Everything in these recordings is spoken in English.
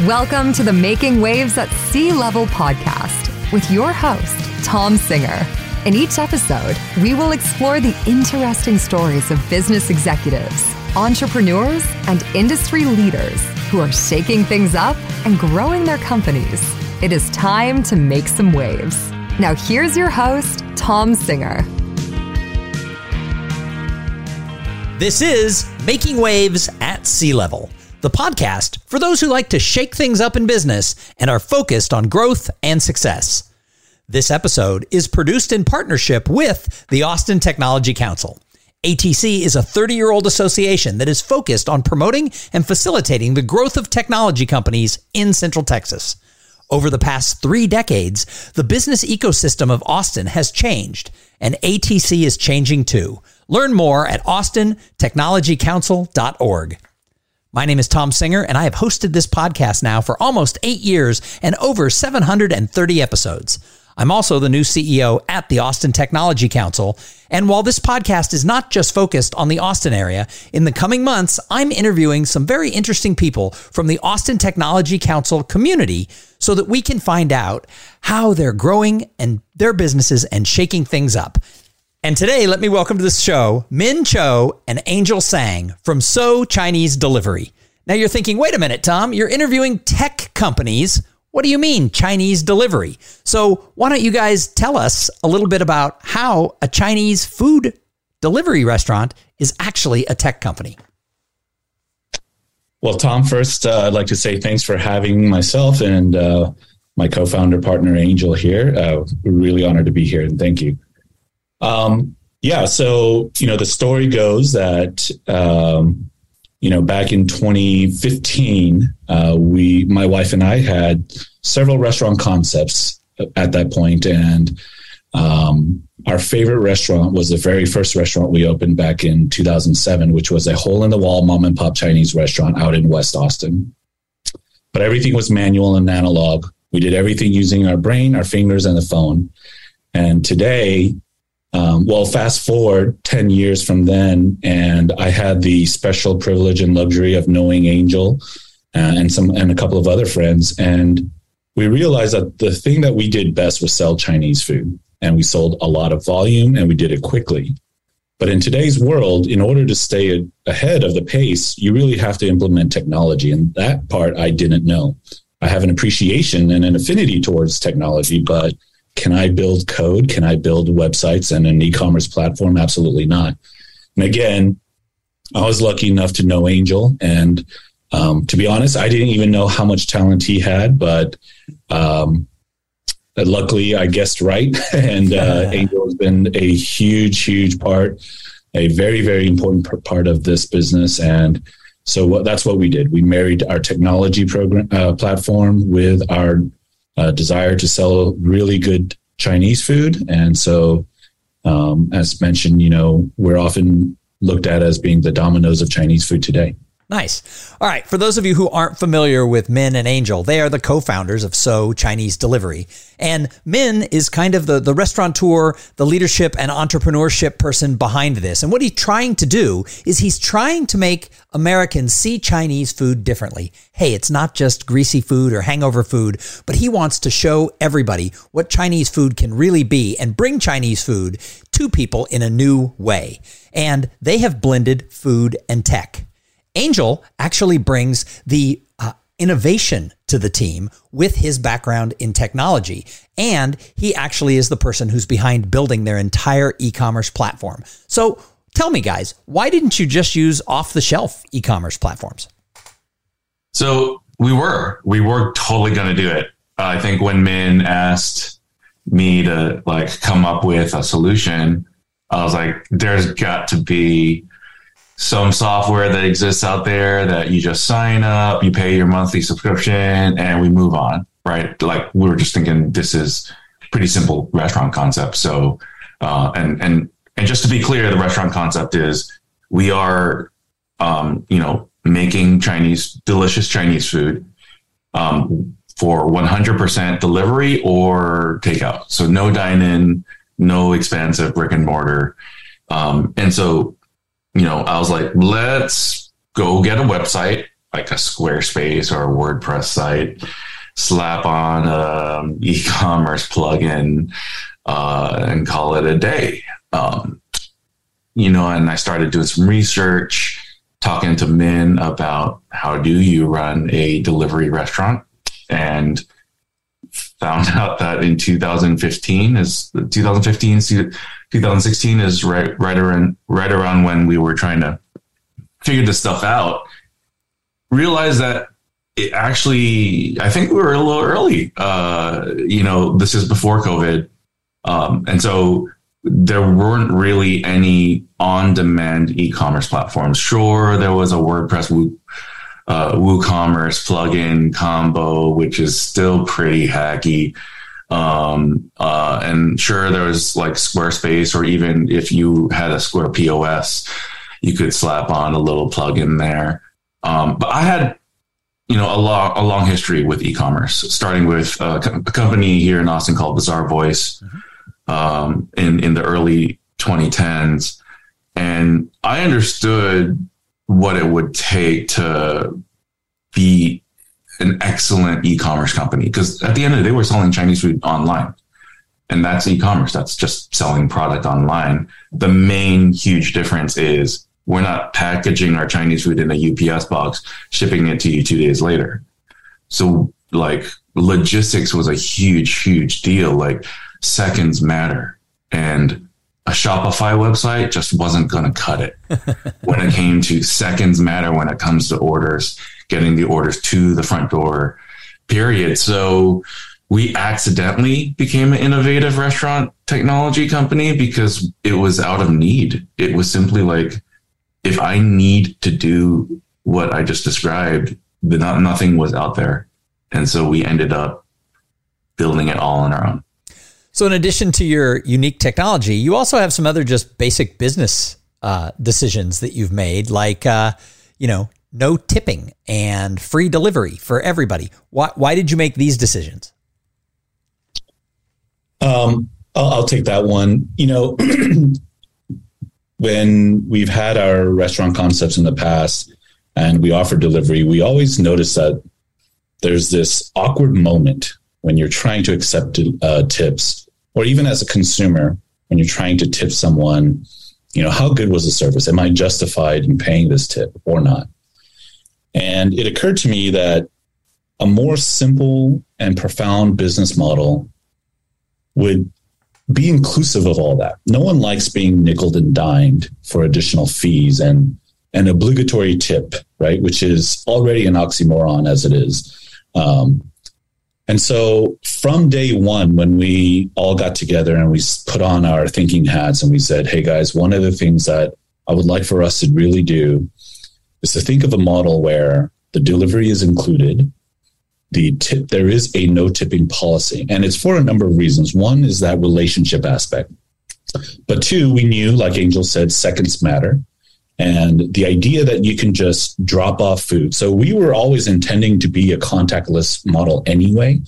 Welcome to the Making Waves at Sea Level podcast with your host, Tom Singer. In each episode, we will explore the interesting stories of business executives, entrepreneurs, and industry leaders who are shaking things up and growing their companies. It is time to make some waves. Now, here's your host, Tom Singer. This is Making Waves at Sea Level the podcast for those who like to shake things up in business and are focused on growth and success. This episode is produced in partnership with the Austin Technology Council. ATC is a 30 year old association that is focused on promoting and facilitating the growth of technology companies in Central Texas. Over the past three decades, the business ecosystem of Austin has changed, and ATC is changing too. Learn more at austintechnologycouncil.org. My name is Tom Singer, and I have hosted this podcast now for almost eight years and over 730 episodes. I'm also the new CEO at the Austin Technology Council. And while this podcast is not just focused on the Austin area, in the coming months, I'm interviewing some very interesting people from the Austin Technology Council community so that we can find out how they're growing and their businesses and shaking things up. And today, let me welcome to the show Min Cho and Angel Sang from So Chinese Delivery. Now you're thinking, wait a minute, Tom, you're interviewing tech companies. What do you mean, Chinese delivery? So, why don't you guys tell us a little bit about how a Chinese food delivery restaurant is actually a tech company? Well, Tom, first, uh, I'd like to say thanks for having myself and uh, my co founder partner, Angel, here. Uh, really honored to be here and thank you. Um, yeah, so you know the story goes that um, you know back in 2015, uh, we, my wife and I, had several restaurant concepts at that point, and um, our favorite restaurant was the very first restaurant we opened back in 2007, which was a hole in the wall mom and pop Chinese restaurant out in West Austin. But everything was manual and analog. We did everything using our brain, our fingers, and the phone. And today, um, well, fast forward 10 years from then, and I had the special privilege and luxury of knowing Angel uh, and some and a couple of other friends. And we realized that the thing that we did best was sell Chinese food. And we sold a lot of volume and we did it quickly. But in today's world, in order to stay ahead of the pace, you really have to implement technology. And that part I didn't know. I have an appreciation and an affinity towards technology, but can I build code? Can I build websites and an e-commerce platform? Absolutely not. And again, I was lucky enough to know Angel, and um, to be honest, I didn't even know how much talent he had, but um, luckily I guessed right, and uh, Angel has been a huge, huge part, a very, very important part of this business, and so what, that's what we did. We married our technology program uh, platform with our uh, desire to sell really good Chinese food. And so, um, as mentioned, you know, we're often looked at as being the Domino's of Chinese food today. Nice. All right. For those of you who aren't familiar with Min and Angel, they are the co-founders of So Chinese Delivery. And Min is kind of the, the restaurateur, the leadership and entrepreneurship person behind this. And what he's trying to do is he's trying to make Americans see Chinese food differently. Hey, it's not just greasy food or hangover food, but he wants to show everybody what Chinese food can really be and bring Chinese food to people in a new way. And they have blended food and tech. Angel actually brings the uh, innovation to the team with his background in technology. And he actually is the person who's behind building their entire e commerce platform. So tell me, guys, why didn't you just use off the shelf e commerce platforms? So we were, we were totally going to do it. I think when Min asked me to like come up with a solution, I was like, there's got to be some software that exists out there that you just sign up, you pay your monthly subscription, and we move on, right? Like we were just thinking this is pretty simple restaurant concept. So, uh, and and and just to be clear, the restaurant concept is we are, um, you know, making Chinese delicious Chinese food um, for 100% delivery or takeout. So no dine in, no expensive brick and mortar. Um, and so you know, I was like, let's go get a website like a Squarespace or a WordPress site, slap on an e-commerce plugin, uh, and call it a day. Um, you know, and I started doing some research, talking to Min about how do you run a delivery restaurant, and found out that in 2015 is 2015 2016 is right right around right around when we were trying to figure this stuff out. Realized that it actually, I think we were a little early. Uh, you know, this is before COVID, um, and so there weren't really any on-demand e-commerce platforms. Sure, there was a WordPress Woo, uh, WooCommerce plugin combo, which is still pretty hacky. Um, uh, and sure, there was like Squarespace, or even if you had a Square POS, you could slap on a little plugin there. Um, but I had, you know, a long, a long history with e-commerce, starting with a, a company here in Austin called Bizarre mm-hmm. um, in in the early 2010s, and I understood what it would take to be an excellent e-commerce company because at the end of the day, we're selling Chinese food online. And that's e-commerce. That's just selling product online. The main huge difference is we're not packaging our Chinese food in a UPS box, shipping it to you two days later. So like logistics was a huge, huge deal. Like seconds matter. And a Shopify website just wasn't going to cut it when it came to seconds matter when it comes to orders getting the orders to the front door, period. So we accidentally became an innovative restaurant technology company because it was out of need. It was simply like, if I need to do what I just described, the, not, nothing was out there. And so we ended up building it all on our own. So, in addition to your unique technology, you also have some other just basic business uh, decisions that you've made, like, uh, you know, no tipping and free delivery for everybody. Why, why did you make these decisions? Um, I'll, I'll take that one. You know, when we've had our restaurant concepts in the past and we offer delivery, we always notice that there's this awkward moment when you're trying to accept uh, tips, or even as a consumer, when you're trying to tip someone, you know, how good was the service? Am I justified in paying this tip or not? And it occurred to me that a more simple and profound business model would be inclusive of all that. No one likes being nickel and dimed for additional fees and an obligatory tip, right? Which is already an oxymoron as it is. Um, and so from day one, when we all got together and we put on our thinking hats and we said, hey guys, one of the things that I would like for us to really do is to think of a model where the delivery is included. The tip, there is a no tipping policy, and it's for a number of reasons. One is that relationship aspect, but two, we knew, like Angel said, seconds matter, and the idea that you can just drop off food. So we were always intending to be a contactless model anyway.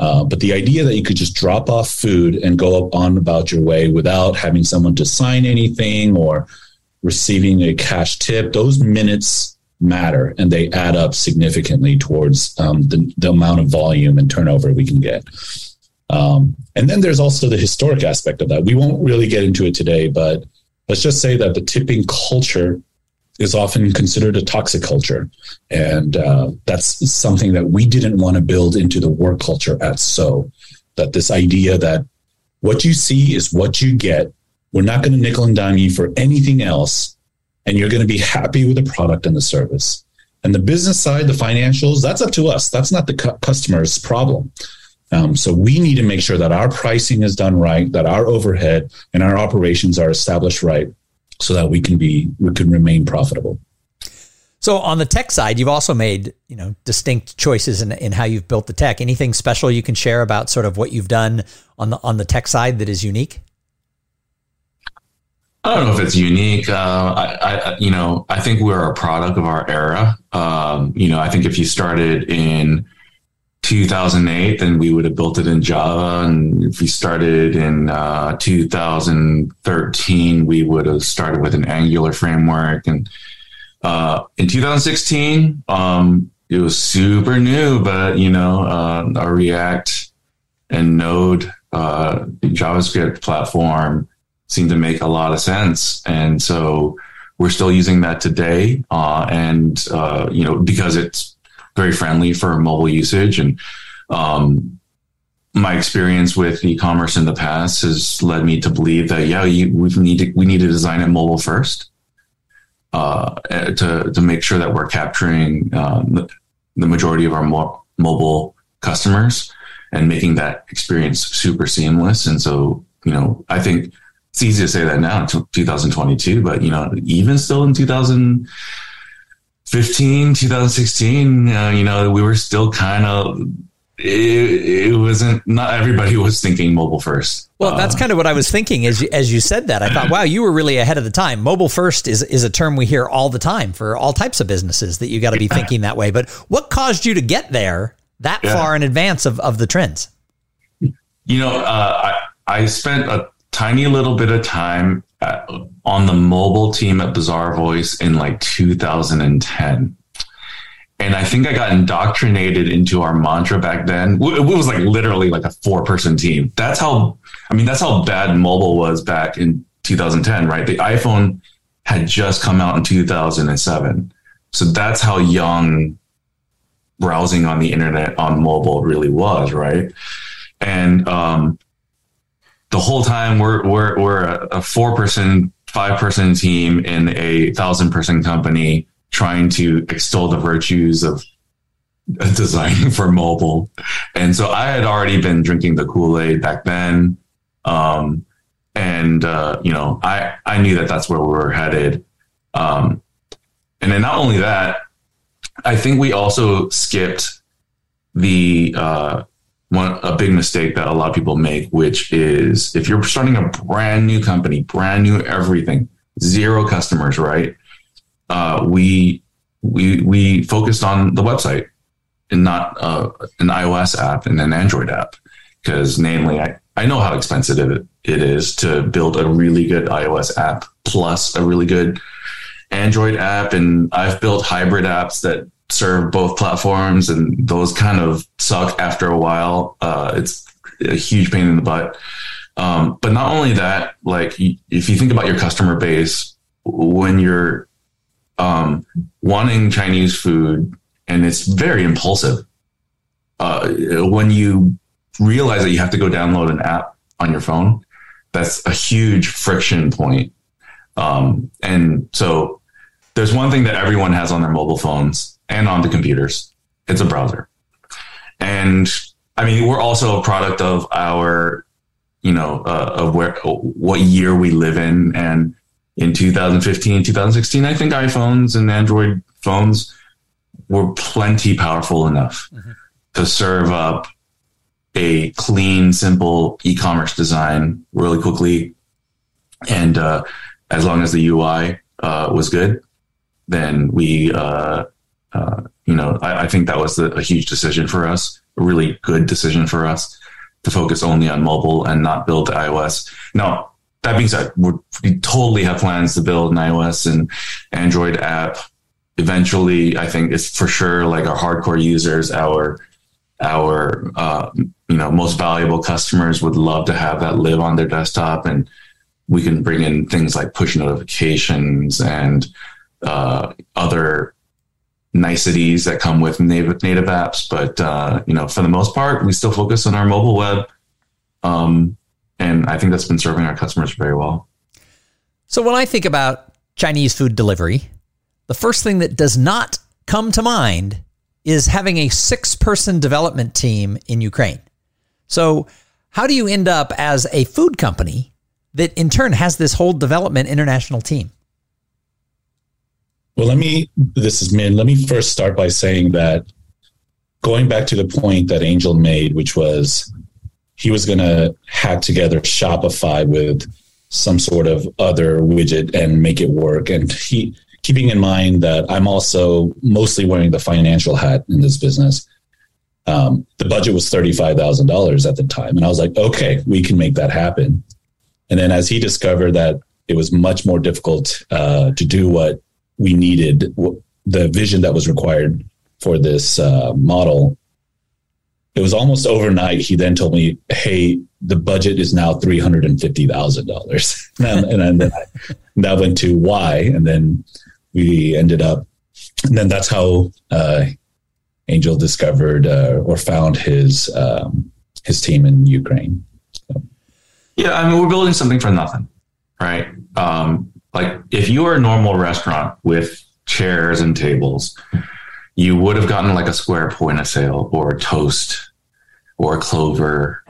Uh, but the idea that you could just drop off food and go on about your way without having someone to sign anything or receiving a cash tip, those minutes matter and they add up significantly towards um, the, the, amount of volume and turnover we can get. Um, and then there's also the historic aspect of that. We won't really get into it today, but let's just say that the tipping culture is often considered a toxic culture. And uh, that's something that we didn't want to build into the work culture at So. That this idea that what you see is what you get we're not going to nickel and dime you for anything else. And you're going to be happy with the product and the service. And the business side, the financials, that's up to us. That's not the cu- customer's problem. Um, so we need to make sure that our pricing is done right, that our overhead and our operations are established right, so that we can be we can remain profitable. So on the tech side, you've also made you know distinct choices in, in how you've built the tech. Anything special you can share about sort of what you've done on the on the tech side that is unique? I don't know if it's unique. Uh, I, I, you know, I think we're a product of our era. Um, you know, I think if you started in 2008, then we would have built it in Java. And if we started in uh, 2013, we would have started with an Angular framework. And uh, in 2016, um, it was super new, but you know, uh, our React and Node uh, JavaScript platform seemed to make a lot of sense, and so we're still using that today. Uh, and uh, you know, because it's very friendly for mobile usage, and um, my experience with e-commerce in the past has led me to believe that yeah, you, we need to we need to design it mobile first uh, to to make sure that we're capturing um, the majority of our mo- mobile customers and making that experience super seamless. And so, you know, I think it's easy to say that now, 2022, but you know, even still in 2015, 2016, uh, you know, we were still kind of it, it, wasn't not everybody was thinking mobile first. Well, that's uh, kind of what I was thinking as you, as you said that. I thought, wow, you were really ahead of the time. Mobile first is is a term we hear all the time for all types of businesses that you got to be thinking that way. But what caused you to get there that yeah. far in advance of, of the trends? You know, uh, I I spent a tiny little bit of time at, on the mobile team at Bazaarvoice in like 2010 and I think I got indoctrinated into our mantra back then. It was like literally like a four person team. That's how, I mean, that's how bad mobile was back in 2010, right? The iPhone had just come out in 2007. So that's how young browsing on the internet on mobile really was, right? And, um, the whole time we're, we're, we're a four person, five person team in a thousand person company trying to extol the virtues of designing for mobile. And so I had already been drinking the Kool-Aid back then. Um, and, uh, you know, I, I knew that that's where we were headed. Um, and then not only that, I think we also skipped the, uh, one, a big mistake that a lot of people make, which is if you're starting a brand new company, brand new everything, zero customers, right? uh, we we we focused on the website and not uh, an iOS app and an Android app because namely I, I know how expensive it, it is to build a really good iOS app plus a really good Android app and I've built hybrid apps that serve both platforms and those kind of suck after a while uh, it's a huge pain in the butt um, but not only that like if you think about your customer base when you're um, wanting Chinese food, and it's very impulsive. Uh, when you realize that you have to go download an app on your phone, that's a huge friction point. Um, and so there's one thing that everyone has on their mobile phones and on the computers. It's a browser. And I mean, we're also a product of our, you know, uh, of where, what year we live in. And in 2015, 2016, I think iPhones and Android phones were plenty powerful enough mm-hmm. to serve up a clean, simple e-commerce design really quickly. And uh, as long as the UI uh, was good, then we, uh, you know, I, I, think that was a huge decision for us, a really good decision for us to focus only on mobile and not build iOS. Now, that being said, we totally have plans to build an iOS and Android app. Eventually, I think it's for sure like our hardcore users, our our uh, you know most valuable customers would love to have that live on their desktop, and we can bring in things like push notifications and uh, other niceties that come with native native apps. But uh, you know, for the most part, we still focus on our mobile web. Um, and I think that's been serving our customers very well. So when I think about Chinese food delivery, the first thing that does not come to mind is having a six person development team in Ukraine. So, how do you end up as a food company that in turn has this whole development international team? Well, let me, this is Min. Let me first start by saying that going back to the point that Angel made, which was he was going to hack together Shopify with some sort of other widget and make it work. And he, keeping in mind that I'm also mostly wearing the financial hat in this business. Um, the budget was $35,000 at the time. And I was like, okay, we can make that happen. And then as he discovered that it was much more difficult uh, to do what we needed, the vision that was required for this uh, model, it was almost overnight. He then told me, "Hey, the budget is now three hundred and fifty thousand dollars," and, then that went to why, and then we ended up, and then that's how uh, Angel discovered uh, or found his um, his team in Ukraine. So. Yeah, I mean, we're building something for nothing, right? Um, like if you are a normal restaurant with chairs and tables, you would have gotten like a Square point of sale or a Toast or a Clover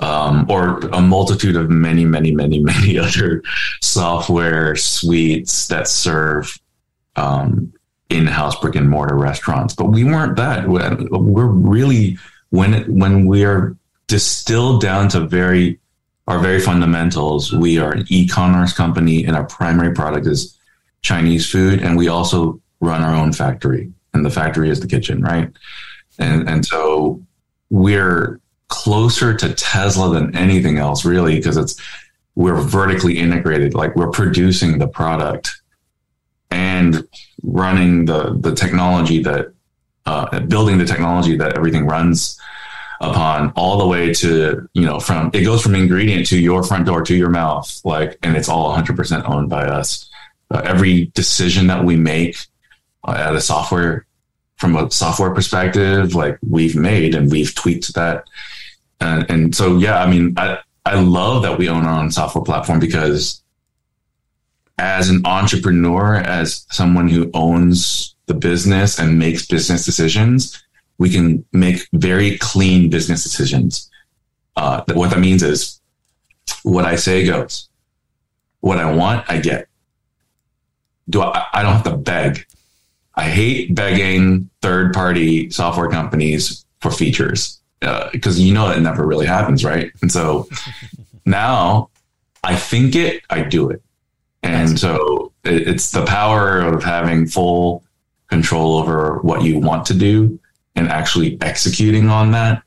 um, or a multitude of many, many, many, many other software suites that serve um, in-house brick and mortar restaurants. But we weren't that. We're really when it, when we are distilled down to very our very fundamentals. We are an e-commerce company, and our primary product is Chinese food, and we also run our own factory, and the factory is the kitchen, right? And and so we're closer to Tesla than anything else, really, because it's we're vertically integrated. Like we're producing the product and running the the technology that uh, building the technology that everything runs upon all the way to you know from it goes from ingredient to your front door to your mouth like and it's all 100% owned by us. Uh, every decision that we make uh, at a software from a software perspective like we've made and we've tweaked that. And, and so yeah i mean i i love that we own our own software platform because as an entrepreneur as someone who owns the business and makes business decisions we can make very clean business decisions. Uh, what that means is what I say goes. What I want, I get. Do I, I don't have to beg. I hate begging third party software companies for features because uh, you know that never really happens, right? And so now I think it, I do it. And so it, it's the power of having full control over what you want to do and actually executing on that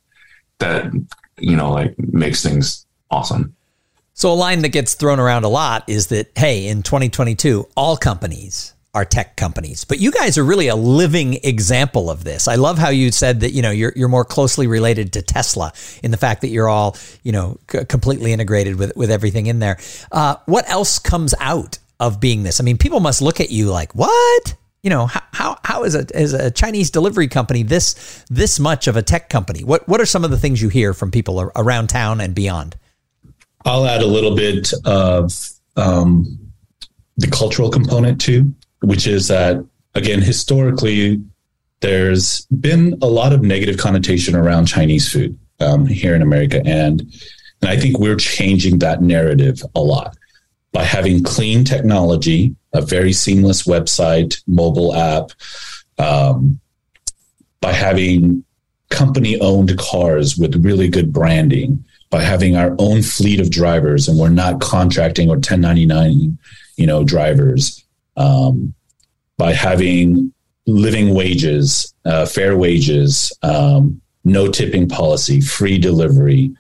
that you know like makes things awesome. So a line that gets thrown around a lot is that hey in 2022 all companies are tech companies. But you guys are really a living example of this. I love how you said that you know you're, you're more closely related to tesla in the fact that you're all you know c- completely integrated with with everything in there. Uh, what else comes out of being this? I mean people must look at you like what you know how, how, is a, is a Chinese delivery company this this much of a tech company? What what are some of the things you hear from people around town and beyond? I'll add a little bit of um, the cultural component too, which is that again historically there's been a lot of negative connotation around Chinese food um, here in America, and and I think we're changing that narrative a lot by having clean technology, a very seamless website, mobile app, um, by having company owned cars with really good branding, by having our own fleet of drivers, and we're not contracting or 1099, you know, drivers, um, by having living wages, uh, fair wages, um, no tipping policy, free delivery.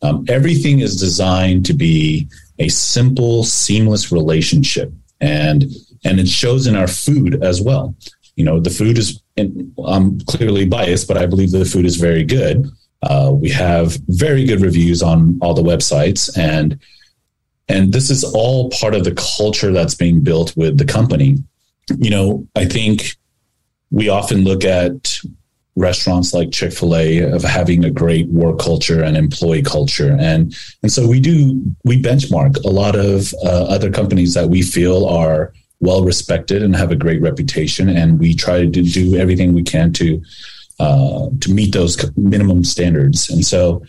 Um, everything is designed to be a simple, seamless relationship. And and it shows in our food as well. You know, the food is. I'm clearly biased, but I believe the food is very good. Uh, we have very good reviews on all the websites, and and this is all part of the culture that's being built with the company. You know, I think we often look at restaurants like Chick-fil-A of having a great work culture and employee culture. And, and so we do, we benchmark a lot of uh, other companies that we feel are well respected and have a great reputation. And we try to do everything we can to, uh, to meet those minimum standards. And so,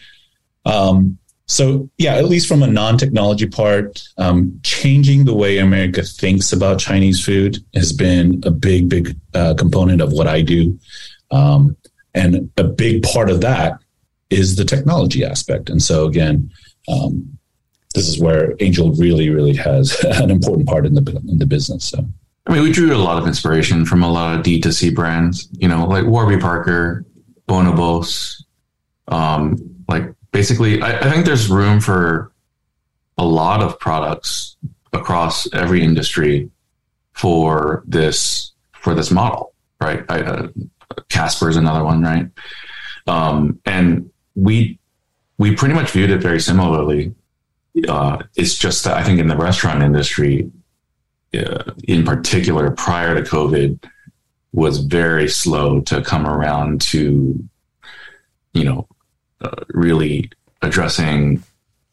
um, so yeah, at least from a non-technology part, um, changing the way America thinks about Chinese food has been a big, big uh, component of what I do, um, and a big part of that is the technology aspect. And so again, um, this is where Angel really, really has an important part in the in the business. So. I mean, we drew a lot of inspiration from a lot of D2C brands, you know, like Warby Parker, Bonobos, um, like basically, I, I think there's room for a lot of products across every industry for this for this model, right? I, uh, Casper is another one, right? Um, and we we pretty much viewed it very similarly. Uh, it's just that I think in the restaurant industry, uh, in particular, prior to COVID, was very slow to come around to, you know, uh, really addressing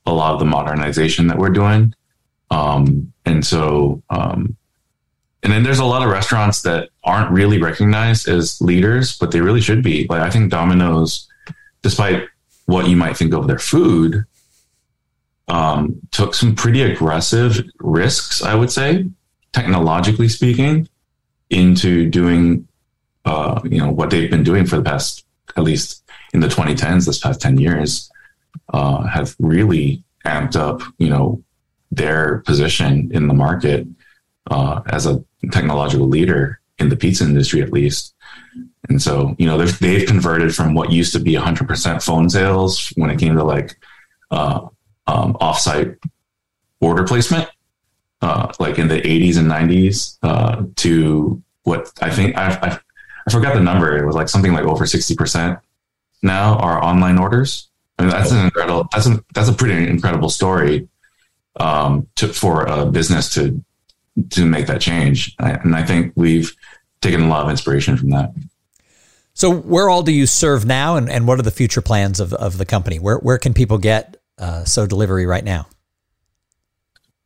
a lot of the modernization that we're doing. Um, and so, um, and then there's a lot of restaurants that aren't really recognized as leaders, but they really should be. Like I think Domino's, despite what you might think of their food, um, took some pretty aggressive risks, I would say, technologically speaking, into doing, uh, you know, what they've been doing for the past, at least in the 2010s, this past 10 years, uh, have really amped up, you know, their position in the market uh, as a technological leader in the pizza industry, at least. And so, you know, they've, converted from what used to be 100% phone sales when it came to like uh, um, offsite order placement, uh, like in the 80s and 90s, uh, to what I think I, I, I forgot the number. It was like something like over 60% now are online orders. I mean, that's an incredible. That's a that's a pretty incredible story um, to, for a business to to make that change, and I think we've taken a lot of inspiration from that. So, where all do you serve now, and, and what are the future plans of, of the company? Where where can people get uh, So Delivery right now?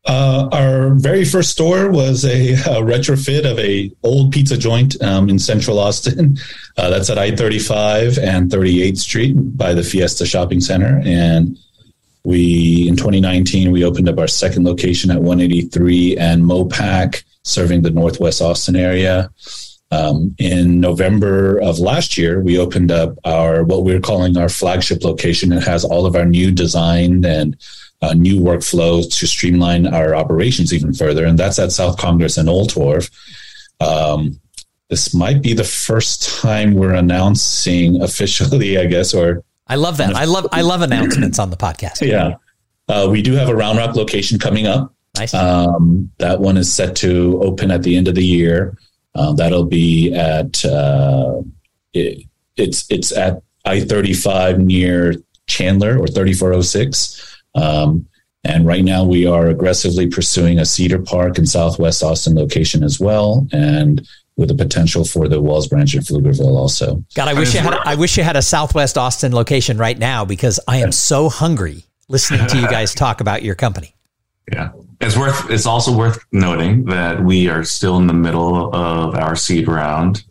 Uh, our very first store was a, a, retrofit of a old pizza joint um, in Central Austin. Uh, that's at I thirty five and thirty eighth Street by the Fiesta Shopping Center. And we in 2019 we opened up our second location at 183 and Mopac, serving the Northwest Austin area. Um, in November of last year, we opened up our what we're calling our flagship location. It has all of our new design and uh, new workflows to streamline our operations even further. And that's at South Congress and Oltorf. Um, this might be the first time we're announcing officially, I guess, or I love that. I love I love announcements on the podcast. Yeah, uh, we do have a Round Rock location coming up. Nice. Um, that one is set to open at the end of the year. Uh, that'll be at uh, it, it's it's at I thirty five near Chandler or thirty four oh six. Um, and right now we are aggressively pursuing a Cedar Park and Southwest Austin location as well. And with the potential for the Wells Branch in Pflugerville also. God, I wish you had I wish you had a Southwest Austin location right now because I am so hungry listening to you guys talk about your company. Yeah. It's worth it's also worth noting that we are still in the middle of our seed round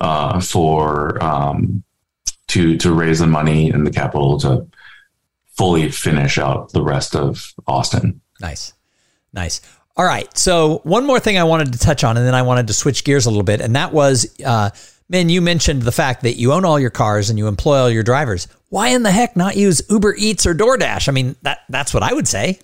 uh, for um, to to raise the money and the capital to fully finish out the rest of Austin. Nice. Nice. All right. So, one more thing I wanted to touch on, and then I wanted to switch gears a little bit. And that was, uh, man, you mentioned the fact that you own all your cars and you employ all your drivers. Why in the heck not use Uber Eats or DoorDash? I mean, that that's what I would say.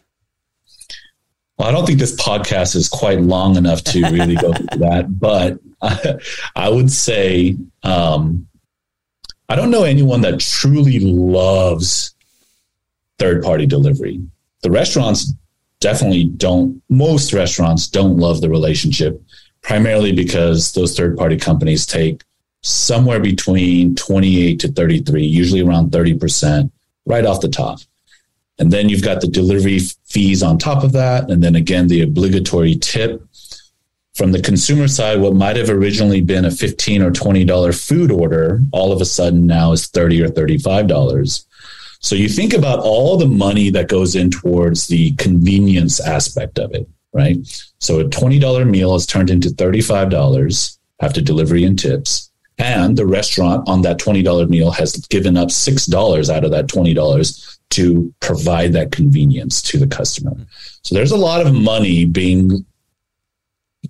Well, I don't think this podcast is quite long enough to really go through that, but I, I would say um, I don't know anyone that truly loves third party delivery. The restaurants definitely don't, most restaurants don't love the relationship, primarily because those third party companies take somewhere between 28 to 33, usually around 30% right off the top. And then you've got the delivery fees on top of that. And then again, the obligatory tip. From the consumer side, what might have originally been a $15 or $20 food order, all of a sudden now is $30 or $35. So you think about all the money that goes in towards the convenience aspect of it, right? So a $20 meal is turned into $35 after delivery and tips. And the restaurant on that $20 meal has given up $6 out of that $20 to provide that convenience to the customer. So there's a lot of money being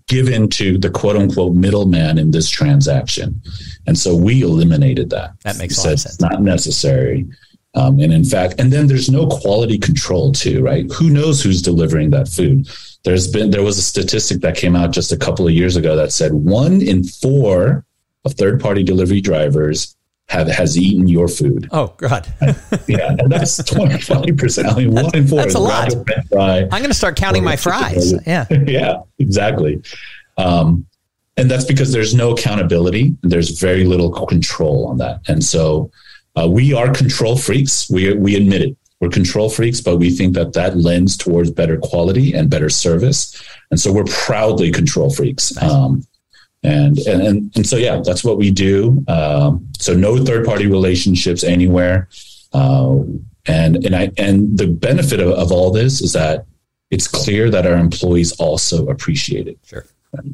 given to the quote unquote middleman in this transaction. And so we eliminated that. That makes a lot of sense. It's not necessary. Um, and in fact, and then there's no quality control too, right? Who knows who's delivering that food? There's been there was a statistic that came out just a couple of years ago that said one in four of third party delivery drivers have has eaten your food. Oh God! yeah, and that's twenty five percent. I mean, one in four. That's a lot. Fry, I'm going to start counting my fries. Yeah, yeah, exactly. Um, and that's because there's no accountability. There's very little control on that, and so uh, we are control freaks. We we admit it. We're control freaks, but we think that that lends towards better quality and better service, and so we're proudly control freaks. Um, and, and and so yeah, that's what we do. Um, so no third party relationships anywhere. Uh, and and I and the benefit of, of all this is that it's clear that our employees also appreciate it. Sure.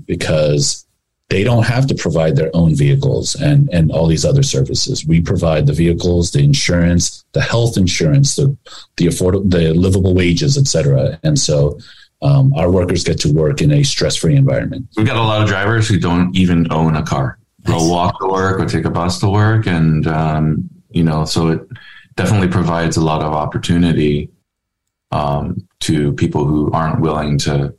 Because they don't have to provide their own vehicles and, and all these other services. We provide the vehicles, the insurance, the health insurance, the the affordable, the livable wages, etc. And so um, our workers get to work in a stress free environment. We've got a lot of drivers who don't even own a car. They'll walk to work or take a bus to work. And, um, you know, so it definitely provides a lot of opportunity um, to people who aren't willing to,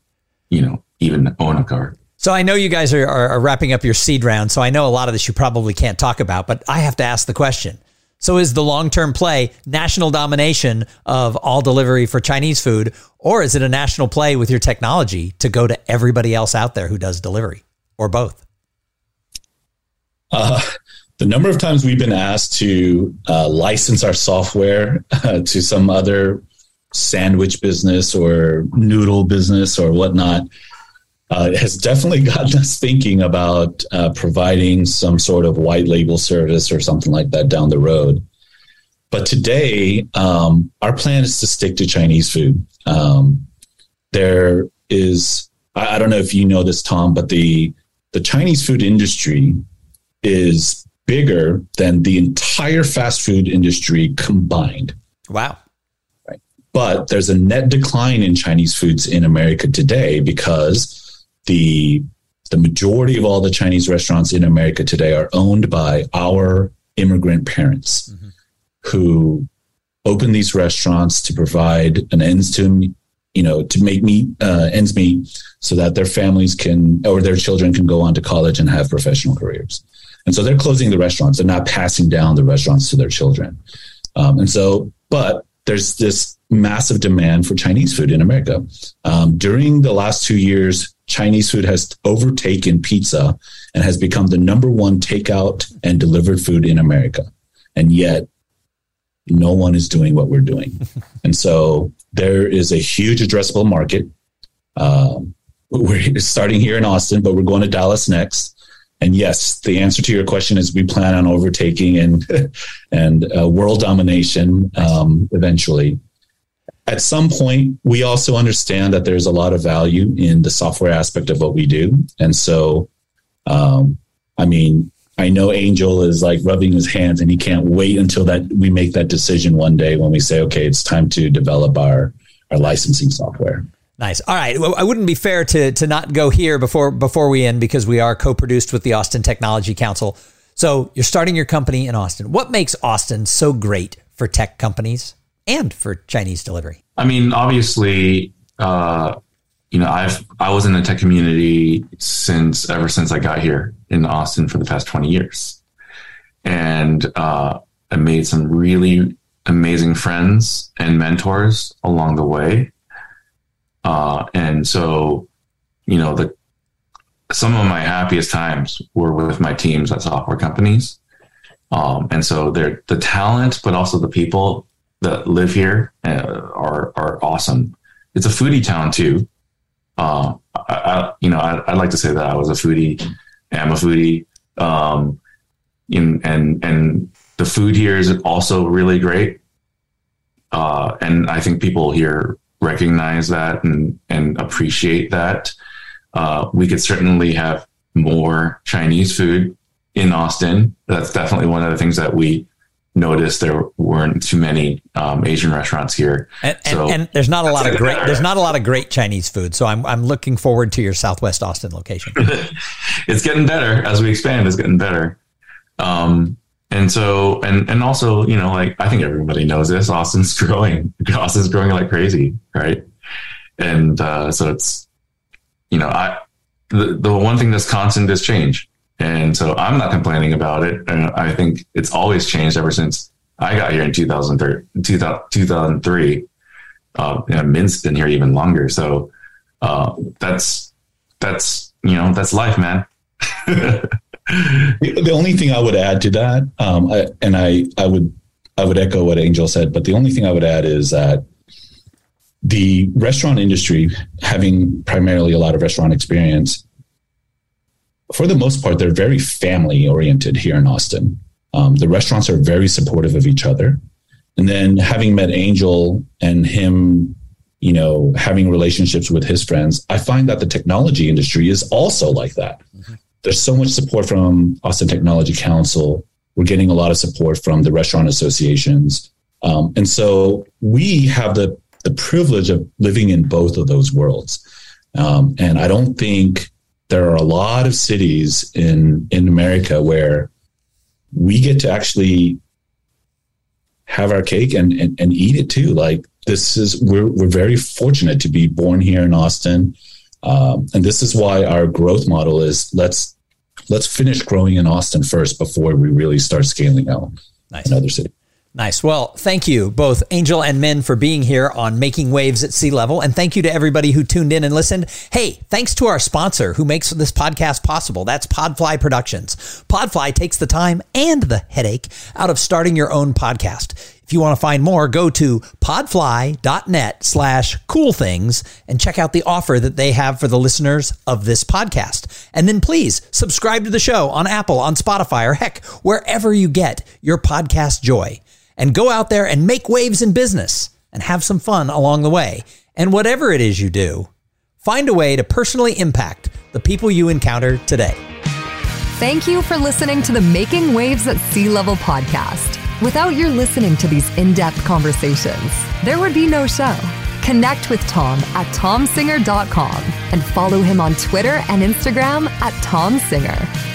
you know, even own a car. So I know you guys are, are, are, wrapping up your seed round. So I know a lot of this you probably can't talk about, but I have to ask the question. So is the long term play national domination of all delivery for Chinese food, or is it a national play with your technology to go to everybody else out there who does delivery, or both? Uh, the number of times we've been asked to uh, license our software uh, to some other sandwich business or noodle business or whatnot uh, has definitely gotten us thinking about uh, providing some sort of white label service or something like that down the road. But today, um, our plan is to stick to Chinese food. Um, there is, I, I don't know if you know this, Tom, but the the Chinese food industry is bigger than the entire fast food industry combined. Wow. Right. But there's a net decline in Chinese foods in America today because the the majority of all the Chinese restaurants in America today are owned by our immigrant parents mm-hmm. who open these restaurants to provide an ends to you know to make meet uh, ends meet so that their families can or their children can go on to college and have professional careers. And so they're closing the restaurants. They're not passing down the restaurants to their children. Um, and so but there's this massive demand for chinese food in america. Um, during the last two years Chinese food has overtaken pizza and has become the number one takeout and delivered food in America. And yet, no one is doing what we're doing. and so there is a huge addressable market. Um, we're starting here in Austin, but we're going to Dallas next. And yes, the answer to your question is we plan on overtaking and and uh, world domination um, eventually at some point, we also understand that there's a lot of value in the software aspect of what we do. And so, um, I mean, I know Angel is like rubbing his hands and he can't wait until that we make that decision one day when we say, okay, it's time to develop our, our licensing software. Nice. All right. Well, I wouldn't be fair to to not go here before before we end because we are co-produced with the Austin Technology Council. So you're starting your company in Austin. What makes Austin so great for tech companies? And for Chinese delivery? I mean, obviously, uh, you know, I've I was in the tech community since ever since I got here in Austin for the past twenty years, and uh, I made some really amazing friends and mentors along the way. Uh, and so, you know, the some of my happiest times were with my teams at software companies. Um, and so they're the talent, but also the people that live here uh, are are awesome. It's a foodie town too. Uh, I, I, you know, I, would like to say that I was a foodie, am a foodie, um, in, and and the food here is also really great. Uh, and I think people here recognize that and and appreciate that. Uh, we could certainly have more Chinese food in Austin. That's definitely one of the things that we noticed there weren't too many um, Asian restaurants here. And, and, so, and, there's not a lot of great there's not a lot of great Chinese food. So I'm I'm looking forward to your Southwest Austin location. it's getting better as we expand. It's getting better. Um, and so and and also you know like I think everybody knows this. Austin's growing. Austin's growing like crazy, right? And uh, so it's you know I the the one thing that's constant is change and so I'm not complaining about it. And I think it's always changed ever since I got here in 2003. 2003 uh, and Min's been here even longer. So uh, that's, that's, you know, that's life, man. the only thing I would add to that, um, I, and I, I would, I would echo what Angel said, but the only thing I would add is that the restaurant industry, having primarily a lot of restaurant experience, for the most part, they're very family oriented here in Austin. Um, the restaurants are very supportive of each other. And then having met Angel and him, you know, having relationships with his friends, I find that the technology industry is also like that. Mm-hmm. There's so much support from Austin Technology Council. We're getting a lot of support from the restaurant associations. Um, and so we have the, the privilege of living in both of those worlds. Um, and I don't think there are a lot of cities in in America where we get to actually have our cake and, and, and eat it too. Like this is we're we're very fortunate to be born here in Austin, um, and this is why our growth model is let's let's finish growing in Austin first before we really start scaling out nice. in other cities. Nice. Well, thank you both Angel and Min for being here on Making Waves at C-Level. And thank you to everybody who tuned in and listened. Hey, thanks to our sponsor who makes this podcast possible. That's Podfly Productions. Podfly takes the time and the headache out of starting your own podcast. If you want to find more, go to podfly.net slash cool things and check out the offer that they have for the listeners of this podcast. And then please subscribe to the show on Apple, on Spotify, or heck, wherever you get your podcast joy and go out there and make waves in business and have some fun along the way. And whatever it is you do, find a way to personally impact the people you encounter today. Thank you for listening to the Making Waves at C-Level podcast. Without your listening to these in depth conversations, there would be no show. Connect with Tom at tomsinger.com and follow him on Twitter and Instagram at tomsinger.